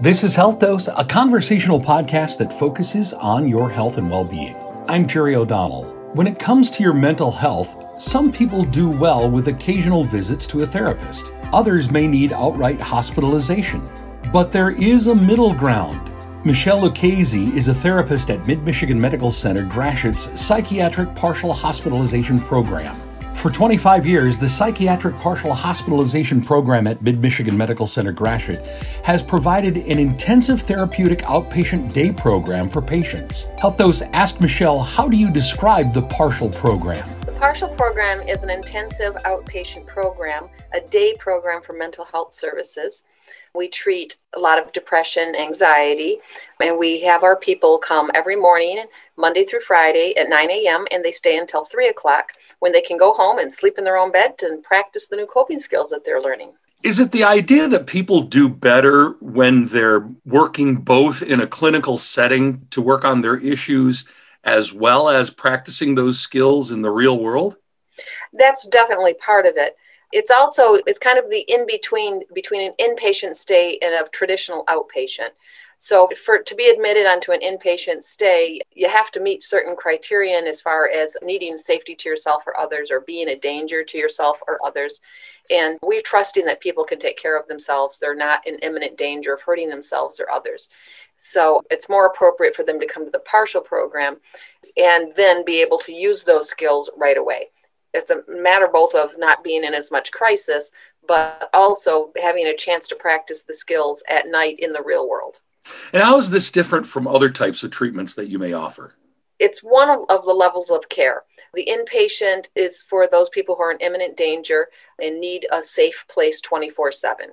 This is Health Dose, a conversational podcast that focuses on your health and well being. I'm Jerry O'Donnell. When it comes to your mental health, some people do well with occasional visits to a therapist. Others may need outright hospitalization. But there is a middle ground. Michelle Lucchese is a therapist at Mid Michigan Medical Center Gratiot's Psychiatric Partial Hospitalization Program. For 25 years, the Psychiatric Partial Hospitalization Program at Mid Michigan Medical Center Gratiot has provided an intensive therapeutic outpatient day program for patients. Health Dose ask Michelle, how do you describe the partial program? The partial program is an intensive outpatient program, a day program for mental health services. We treat a lot of depression, anxiety, and we have our people come every morning, Monday through Friday at 9 a.m., and they stay until 3 o'clock when they can go home and sleep in their own bed and practice the new coping skills that they're learning. Is it the idea that people do better when they're working both in a clinical setting to work on their issues as well as practicing those skills in the real world? That's definitely part of it. It's also it's kind of the in between between an inpatient stay and a traditional outpatient. So, for to be admitted onto an inpatient stay, you have to meet certain criterion as far as needing safety to yourself or others, or being a danger to yourself or others. And we're trusting that people can take care of themselves. They're not in imminent danger of hurting themselves or others. So, it's more appropriate for them to come to the partial program and then be able to use those skills right away. It's a matter both of not being in as much crisis, but also having a chance to practice the skills at night in the real world. And how is this different from other types of treatments that you may offer? It's one of the levels of care. The inpatient is for those people who are in imminent danger and need a safe place 24 7.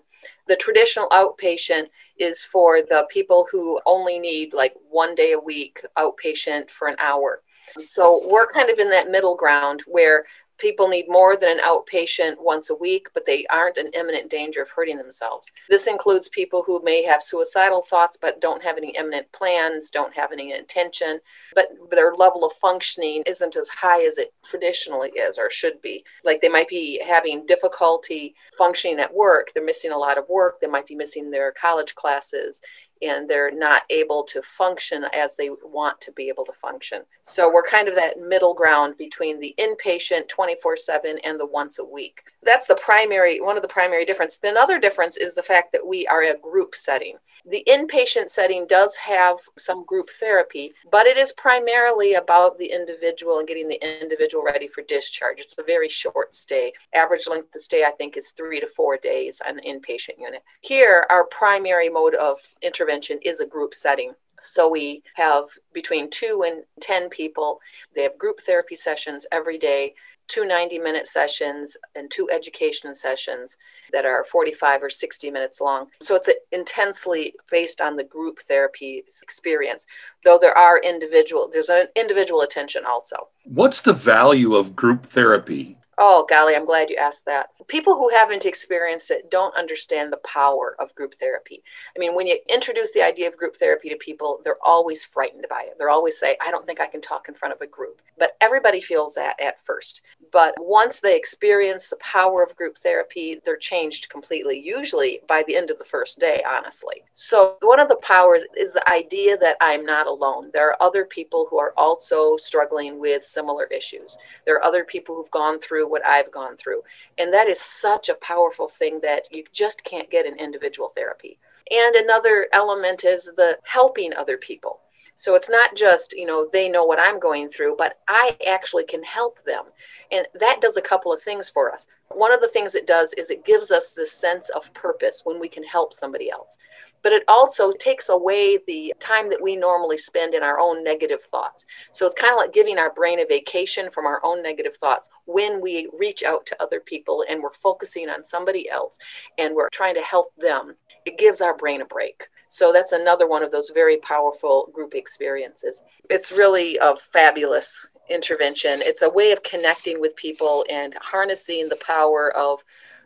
The traditional outpatient is for the people who only need like one day a week outpatient for an hour. So we're kind of in that middle ground where people need more than an outpatient once a week, but they aren't in imminent danger of hurting themselves. This includes people who may have suicidal thoughts but don't have any imminent plans, don't have any intention, but their level of functioning isn't as high as it traditionally is or should be. Like they might be having difficulty functioning at work, they're missing a lot of work, they might be missing their college classes, and they're not able to function as they want to be able to function. So we're kind of that middle ground between the inpatient 24 7 and the once a week. That's the primary, one of the primary difference. The other difference is the fact that we are a group setting. The inpatient setting does have some group therapy, but it is primarily about the individual and getting the individual ready for discharge. It's a very short stay. Average length of stay, I think, is three to four days on the inpatient unit. Here, our primary mode of intervention is a group setting. So we have between two and 10 people. They have group therapy sessions every day two 90 minute sessions and two education sessions that are 45 or 60 minutes long. So it's intensely based on the group therapy experience, though there are individual, there's an individual attention also. What's the value of group therapy? Oh, golly, I'm glad you asked that. People who haven't experienced it don't understand the power of group therapy. I mean, when you introduce the idea of group therapy to people, they're always frightened by it. They're always say, I don't think I can talk in front of a group. But everybody feels that at first. But once they experience the power of group therapy, they're changed completely, usually by the end of the first day, honestly. So, one of the powers is the idea that I'm not alone. There are other people who are also struggling with similar issues. There are other people who've gone through what I've gone through. And that is such a powerful thing that you just can't get in individual therapy. And another element is the helping other people. So it's not just, you know, they know what I'm going through, but I actually can help them. And that does a couple of things for us. One of the things it does is it gives us this sense of purpose when we can help somebody else but it also takes away the time that we normally spend in our own negative thoughts. So it's kind of like giving our brain a vacation from our own negative thoughts when we reach out to other people and we're focusing on somebody else and we're trying to help them. It gives our brain a break. So that's another one of those very powerful group experiences. It's really a fabulous intervention. It's a way of connecting with people and harnessing the power of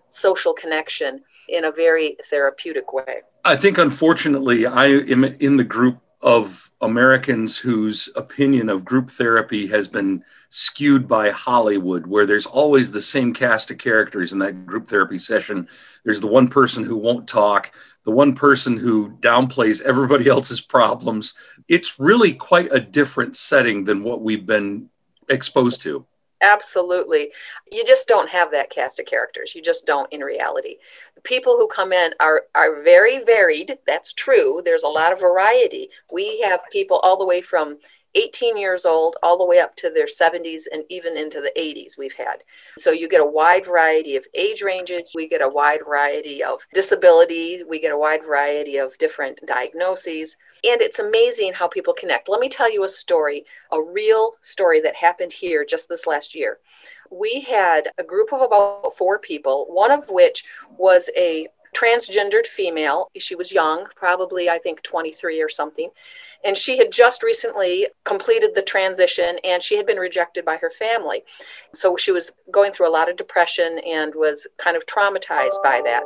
social connection in a very therapeutic way. I think, unfortunately, I am in the group of Americans whose opinion of group therapy has been skewed by Hollywood, where there's always the same cast of characters in that group therapy session. There's the one person who won't talk, the one person who downplays everybody else's problems. It's really quite a different setting than what we've been exposed to. Absolutely. You just don't have that cast of characters. You just don't in reality. The people who come in are are very varied. That's true. There's a lot of variety. We have people all the way from 18 years old all the way up to their 70s and even into the 80s we've had. So you get a wide variety of age ranges, we get a wide variety of disabilities, we get a wide variety of different diagnoses. And it's amazing how people connect. Let me tell you a story, a real story that happened here just this last year. We had a group of about four people, one of which was a transgendered female. She was young, probably, I think, 23 or something. And she had just recently completed the transition and she had been rejected by her family. So she was going through a lot of depression and was kind of traumatized by that.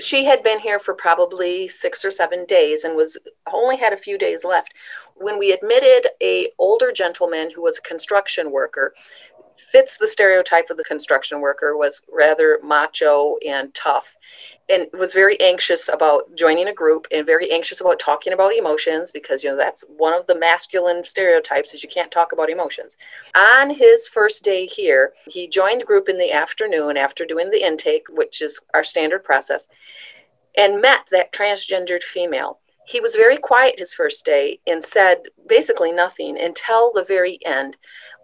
She had been here for probably six or seven days and was only had a few days left when we admitted a older gentleman who was a construction worker fits the stereotype of the construction worker was rather macho and tough and was very anxious about joining a group and very anxious about talking about emotions because you know that's one of the masculine stereotypes is you can't talk about emotions. On his first day here he joined a group in the afternoon after doing the intake which is our standard process and met that transgendered female. He was very quiet his first day and said basically nothing until the very end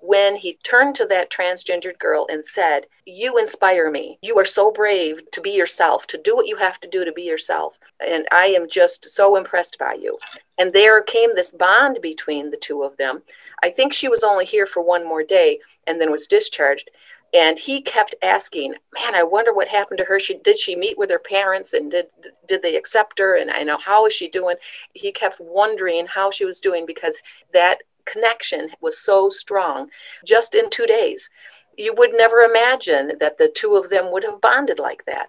when he turned to that transgendered girl and said, You inspire me. You are so brave to be yourself, to do what you have to do to be yourself. And I am just so impressed by you. And there came this bond between the two of them. I think she was only here for one more day and then was discharged. And he kept asking, "Man, I wonder what happened to her. She did she meet with her parents, and did did they accept her? And I know how is she doing?" He kept wondering how she was doing because that connection was so strong just in two days. You would never imagine that the two of them would have bonded like that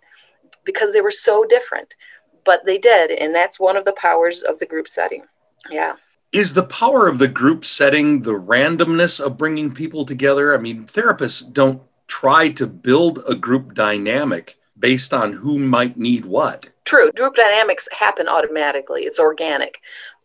because they were so different. But they did, and that's one of the powers of the group setting. Yeah. Is the power of the group setting the randomness of bringing people together? I mean, therapists don't try to build a group dynamic based on who might need what. True. Group dynamics happen automatically, it's organic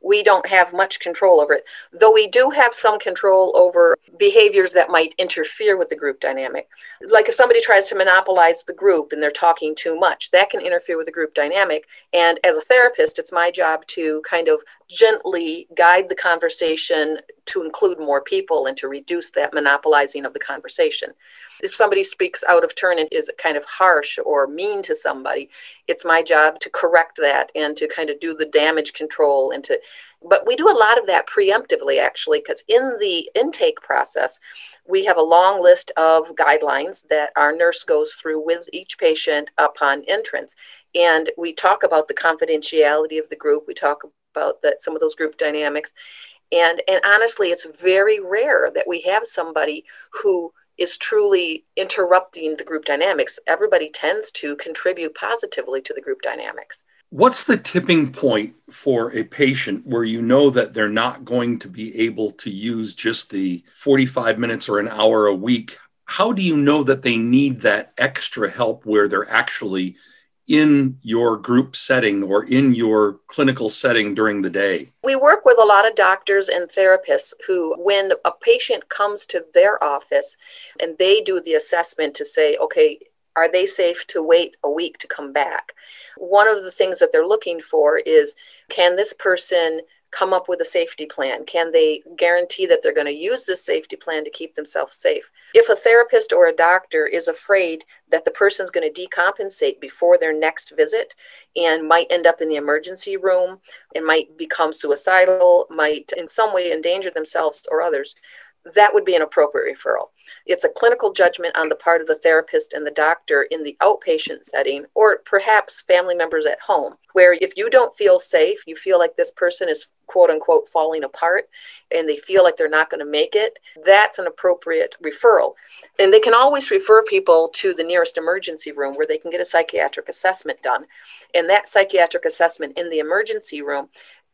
we don't have much control over it, though we do have some control over behaviors that might interfere with the group dynamic. Like if somebody tries to monopolize the group and they're talking too much, that can interfere with the group dynamic. And as a therapist, it's my job to kind of gently guide the conversation to include more people and to reduce that monopolizing of the conversation. If somebody speaks out of turn and is kind of harsh or mean to somebody, it's my job to correct that and to kind of do the damage control and to but we do a lot of that preemptively actually because in the intake process we have a long list of guidelines that our nurse goes through with each patient upon entrance. And we talk about the confidentiality of the group. We talk about that some of those group dynamics and and honestly it's very rare that we have somebody who is truly interrupting the group dynamics. Everybody tends to contribute positively to the group dynamics. What's the tipping point for a patient where you know that they're not going to be able to use just the 45 minutes or an hour a week? How do you know that they need that extra help where they're actually in your group setting or in your clinical setting during the day? We work with a lot of doctors and therapists who, when a patient comes to their office and they do the assessment to say, okay, are they safe to wait a week to come back? One of the things that they're looking for is can this person come up with a safety plan? Can they guarantee that they're going to use this safety plan to keep themselves safe? If a therapist or a doctor is afraid that the person's going to decompensate before their next visit and might end up in the emergency room and might become suicidal, might in some way endanger themselves or others, that would be an appropriate referral. It's a clinical judgment on the part of the therapist and the doctor in the outpatient setting, or perhaps family members at home, where if you don't feel safe, you feel like this person is quote unquote falling apart, and they feel like they're not going to make it, that's an appropriate referral. And they can always refer people to the nearest emergency room where they can get a psychiatric assessment done. And that psychiatric assessment in the emergency room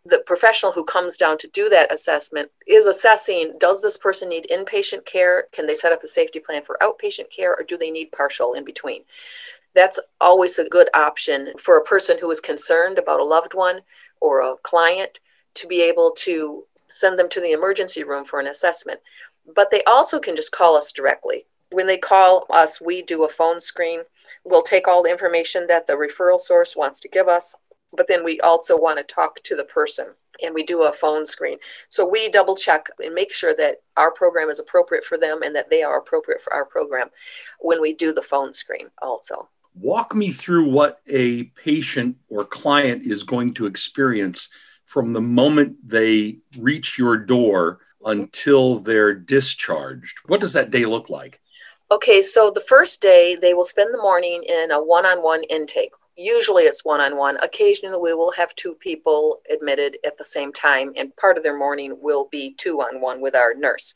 the professional who comes down to do that assessment is assessing does this person need inpatient care? Can they set up a safety plan for outpatient care or do they need partial in between? that's always a good option for a person who is concerned about a loved one or a client to be able to send them to the emergency room for an assessment. But they also can just call us directly. When they call us, we do a phone screen. We'll take all the information that the referral source wants to give us, but then we also want to talk to the person and we do a phone screen. So we double check and make sure that our program is appropriate for them and that they are appropriate for our program when we do the phone screen also. Walk me through what a patient or client is going to experience from the moment they reach your door until they're discharged. What does that day look like? Okay, so the first day they will spend the morning in a one on one intake. Usually it's one on one. Occasionally we will have two people admitted at the same time, and part of their morning will be two on one with our nurse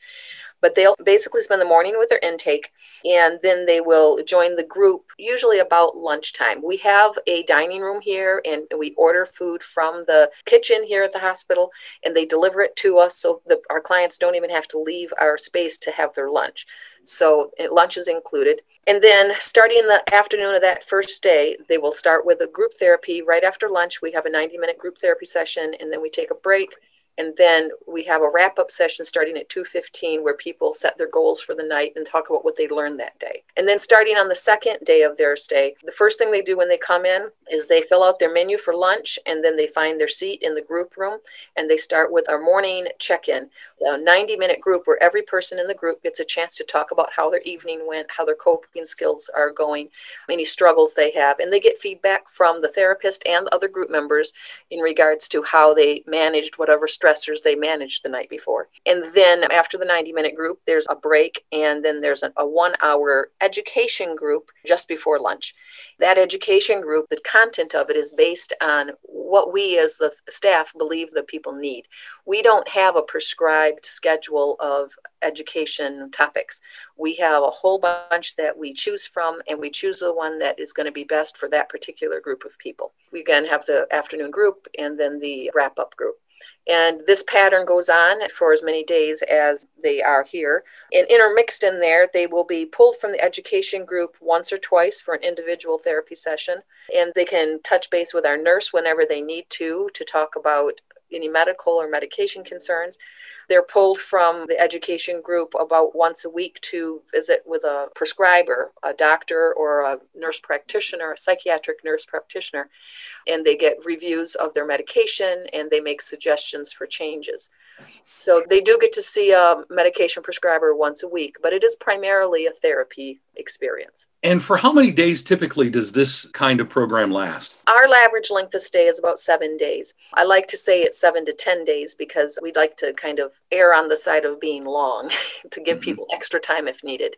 but they'll basically spend the morning with their intake and then they will join the group usually about lunchtime. We have a dining room here and we order food from the kitchen here at the hospital and they deliver it to us so that our clients don't even have to leave our space to have their lunch. So eh, lunch is included. And then starting the afternoon of that first day, they will start with a group therapy. Right after lunch, we have a 90 minute group therapy session and then we take a break and then we have a wrap up session starting at 2.15 where people set their goals for the night and talk about what they learned that day. And then starting on the second day of their stay the first thing they do when they come in is they fill out their menu for lunch and then they find their seat in the group room and they start with our morning check-in a 90 minute group where every person in the group gets a chance to talk about how their evening went how their coping skills are going any struggles they have. And they get feedback from the therapist and the other group members in regards to how they managed whatever stressors they managed the night before. And then after the 90 minute group, there's a break, and then there's a, a one hour education group just before lunch. That education group, the content of it is based on what we as the staff believe the people need. We don't have a prescribed schedule of education topics. We have a whole bunch that we choose from, and we choose the one that is going to be best for that particular group of people. We again have the afternoon group and then the wrap up group. And this pattern goes on for as many days as they are here. And intermixed in there, they will be pulled from the education group once or twice for an individual therapy session. And they can touch base with our nurse whenever they need to to talk about any medical or medication concerns. They're pulled from the education group about once a week to visit with a prescriber, a doctor or a nurse practitioner, a psychiatric nurse practitioner, and they get reviews of their medication and they make suggestions for changes. So they do get to see a medication prescriber once a week, but it is primarily a therapy experience. And for how many days typically does this kind of program last? Our average length of stay is about seven days. I like to say it's seven to 10 days because we'd like to kind of err on the side of being long to give mm-hmm. people extra time if needed.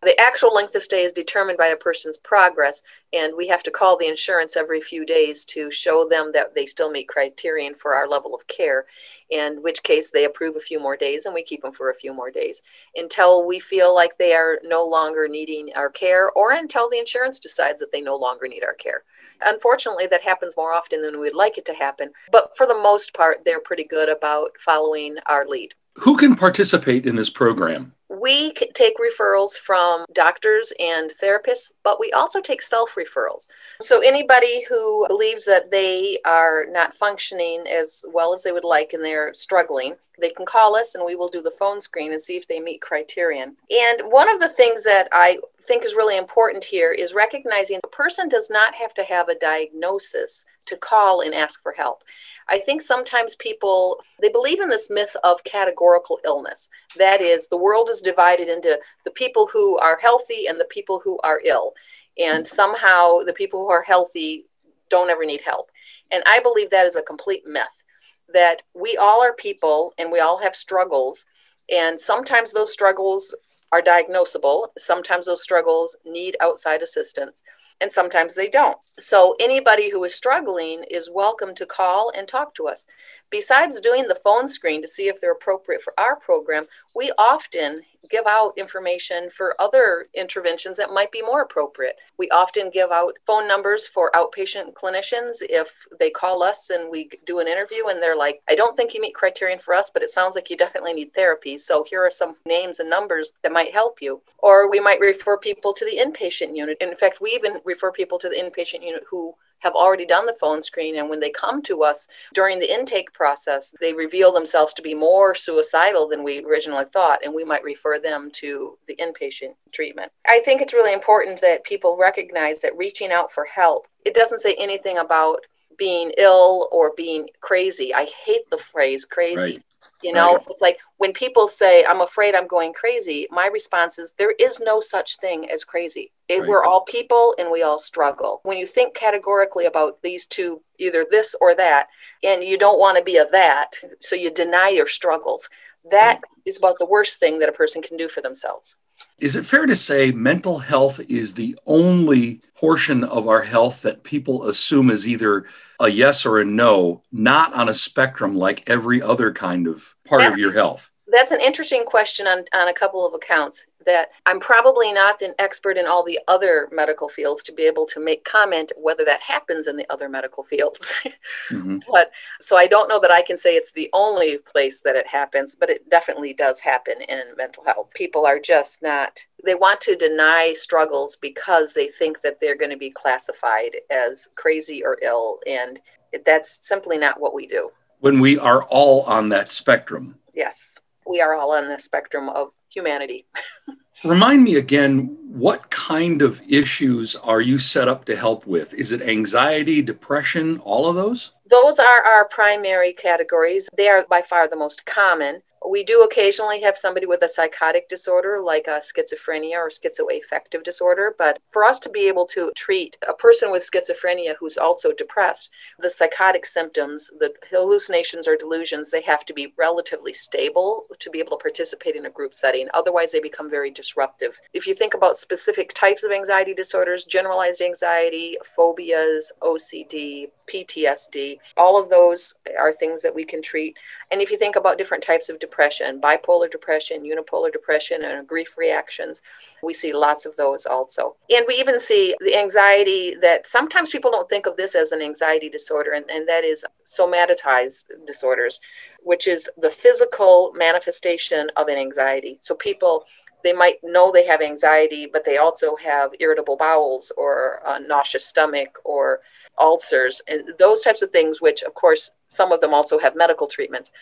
The actual length of stay is determined by a person's progress, and we have to call the insurance every few days to show them that they still meet criterion for our level of care, in which case they approve a few more days and we keep them for a few more days until we feel like they are no longer needing our care or until the insurance decides that they no longer need our care. Unfortunately, that happens more often than we'd like it to happen, but for the most part, they're pretty good about following our lead. Who can participate in this program? We take referrals from doctors and therapists, but we also take self referrals. So, anybody who believes that they are not functioning as well as they would like and they're struggling, they can call us and we will do the phone screen and see if they meet criterion. And one of the things that I think is really important here is recognizing a person does not have to have a diagnosis to call and ask for help. I think sometimes people they believe in this myth of categorical illness. That is, the world is divided into the people who are healthy and the people who are ill. And somehow the people who are healthy don't ever need help. And I believe that is a complete myth. That we all are people and we all have struggles. And sometimes those struggles are diagnosable, sometimes those struggles need outside assistance and sometimes they don't. So anybody who is struggling is welcome to call and talk to us. Besides doing the phone screen to see if they're appropriate for our program, we often give out information for other interventions that might be more appropriate. We often give out phone numbers for outpatient clinicians if they call us and we do an interview and they're like, I don't think you meet criterion for us, but it sounds like you definitely need therapy. So here are some names and numbers that might help you. Or we might refer people to the inpatient unit. In fact, we even refer people to the inpatient unit who have already done the phone screen. And when they come to us during the intake process, they reveal themselves to be more suicidal than we originally thought. And we might refer them to the inpatient treatment. I think it's really important that people recognize that reaching out for help, it doesn't say anything about being ill or being crazy. I hate the phrase crazy. Right. You know, right. it's like when people say, I'm afraid I'm going crazy, my response is, there is no such thing as crazy. It, right. We're all people and we all struggle. When you think categorically about these two, either this or that, and you don't want to be a that, so you deny your struggles, that right. is about the worst thing that a person can do for themselves. Is it fair to say mental health is the only portion of our health that people assume is either a yes or a no, not on a spectrum like every other kind of part that's, of your health? That's an interesting question on, on a couple of accounts that I'm probably not an expert in all the other medical fields to be able to make comment whether that happens in the other medical fields. mm-hmm. But so I don't know that I can say it's the only place that it happens, but it definitely does happen in mental health. People are just not they want to deny struggles because they think that they're going to be classified as crazy or ill and that's simply not what we do. When we are all on that spectrum. Yes. We are all on the spectrum of humanity. Remind me again, what kind of issues are you set up to help with? Is it anxiety, depression, all of those? Those are our primary categories. They are by far the most common. We do occasionally have somebody with a psychotic disorder like a schizophrenia or schizoaffective disorder, but for us to be able to treat a person with schizophrenia who's also depressed, the psychotic symptoms, the hallucinations or delusions, they have to be relatively stable to be able to participate in a group setting. Otherwise, they become very disruptive. If you think about specific types of anxiety disorders, generalized anxiety, phobias, OCD, PTSD, all of those are things that we can treat. And if you think about different types of depression, bipolar depression, unipolar depression, and grief reactions, we see lots of those also. And we even see the anxiety that sometimes people don't think of this as an anxiety disorder, and, and that is somatized disorders, which is the physical manifestation of an anxiety. So people they might know they have anxiety, but they also have irritable bowels or a nauseous stomach or ulcers and those types of things, which, of course, some of them also have medical treatments,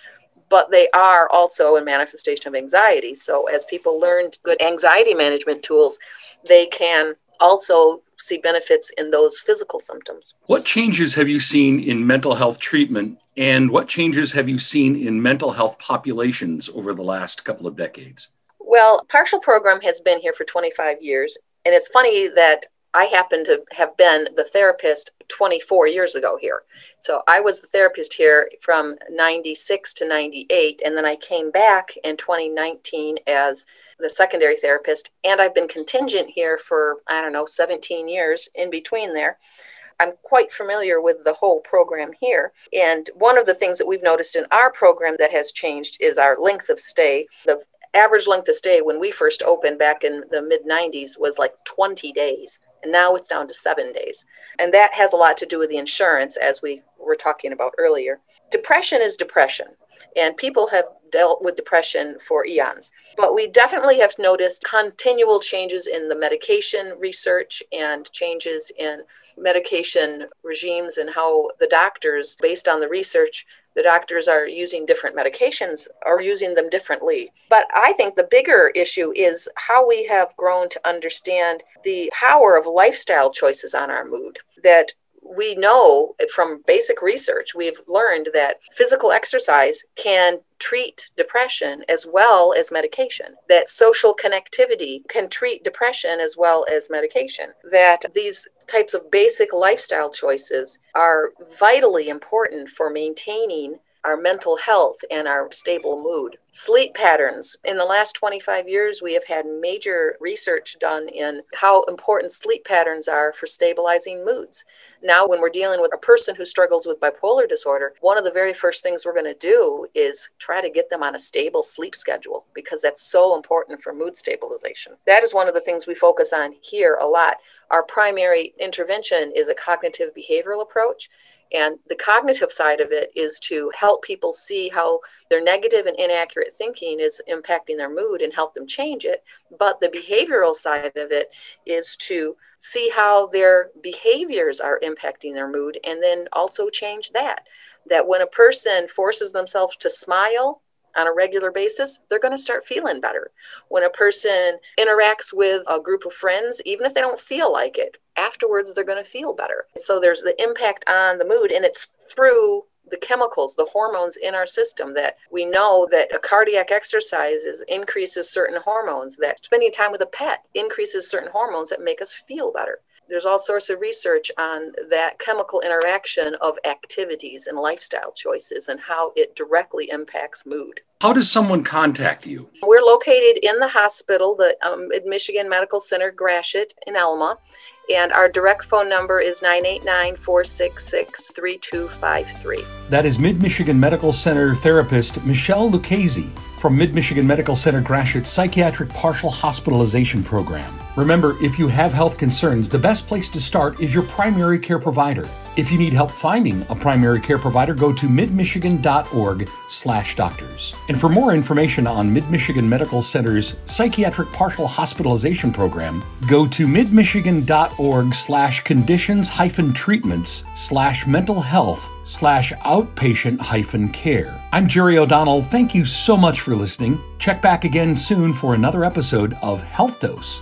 but they are also a manifestation of anxiety. So, as people learn good anxiety management tools, they can also see benefits in those physical symptoms. What changes have you seen in mental health treatment, and what changes have you seen in mental health populations over the last couple of decades? Well, partial program has been here for 25 years, and it's funny that I happen to have been the therapist 24 years ago here. So I was the therapist here from 96 to 98, and then I came back in 2019 as the secondary therapist, and I've been contingent here for, I don't know, 17 years in between there. I'm quite familiar with the whole program here. And one of the things that we've noticed in our program that has changed is our length of stay. The average length of stay when we first opened back in the mid 90s was like 20 days. And now it's down to seven days. And that has a lot to do with the insurance, as we were talking about earlier. Depression is depression, and people have dealt with depression for eons. But we definitely have noticed continual changes in the medication research and changes in medication regimes and how the doctors, based on the research, the doctors are using different medications are using them differently. But i think the bigger issue is how we have grown to understand the power of lifestyle choices on our mood that we know from basic research, we've learned that physical exercise can treat depression as well as medication, that social connectivity can treat depression as well as medication, that these types of basic lifestyle choices are vitally important for maintaining our mental health and our stable mood. Sleep patterns. In the last 25 years, we have had major research done in how important sleep patterns are for stabilizing moods. Now, when we're dealing with a person who struggles with bipolar disorder, one of the very first things we're going to do is try to get them on a stable sleep schedule because that's so important for mood stabilization. That is one of the things we focus on here a lot. Our primary intervention is a cognitive behavioral approach. And the cognitive side of it is to help people see how their negative and inaccurate thinking is impacting their mood and help them change it. But the behavioral side of it is to see how their behaviors are impacting their mood and then also change that. That when a person forces themselves to smile, on a regular basis, they're going to start feeling better. When a person interacts with a group of friends, even if they don't feel like it, afterwards they're going to feel better. So there's the impact on the mood, and it's through the chemicals, the hormones in our system that we know that a cardiac exercise is, increases certain hormones, that spending time with a pet increases certain hormones that make us feel better there's all sorts of research on that chemical interaction of activities and lifestyle choices and how it directly impacts mood. How does someone contact you? We're located in the hospital, the um, Michigan Medical Center Gratiot in Alma, and our direct phone number is 989 466 3253. That is Mid Michigan Medical Center therapist Michelle Lucchese from Mid Michigan Medical Center Gratiot Psychiatric Partial Hospitalization Program. Remember, if you have health concerns, the best place to start is your primary care provider. If you need help finding a primary care provider, go to midmichigan.org/doctors. And for more information on Mid-Michigan Medical Center's psychiatric partial hospitalization program, go to midmichigan.org/conditions-treatments/mental health slash outpatient hyphen care. I'm Jerry O'Donnell. Thank you so much for listening. Check back again soon for another episode of Health Dose.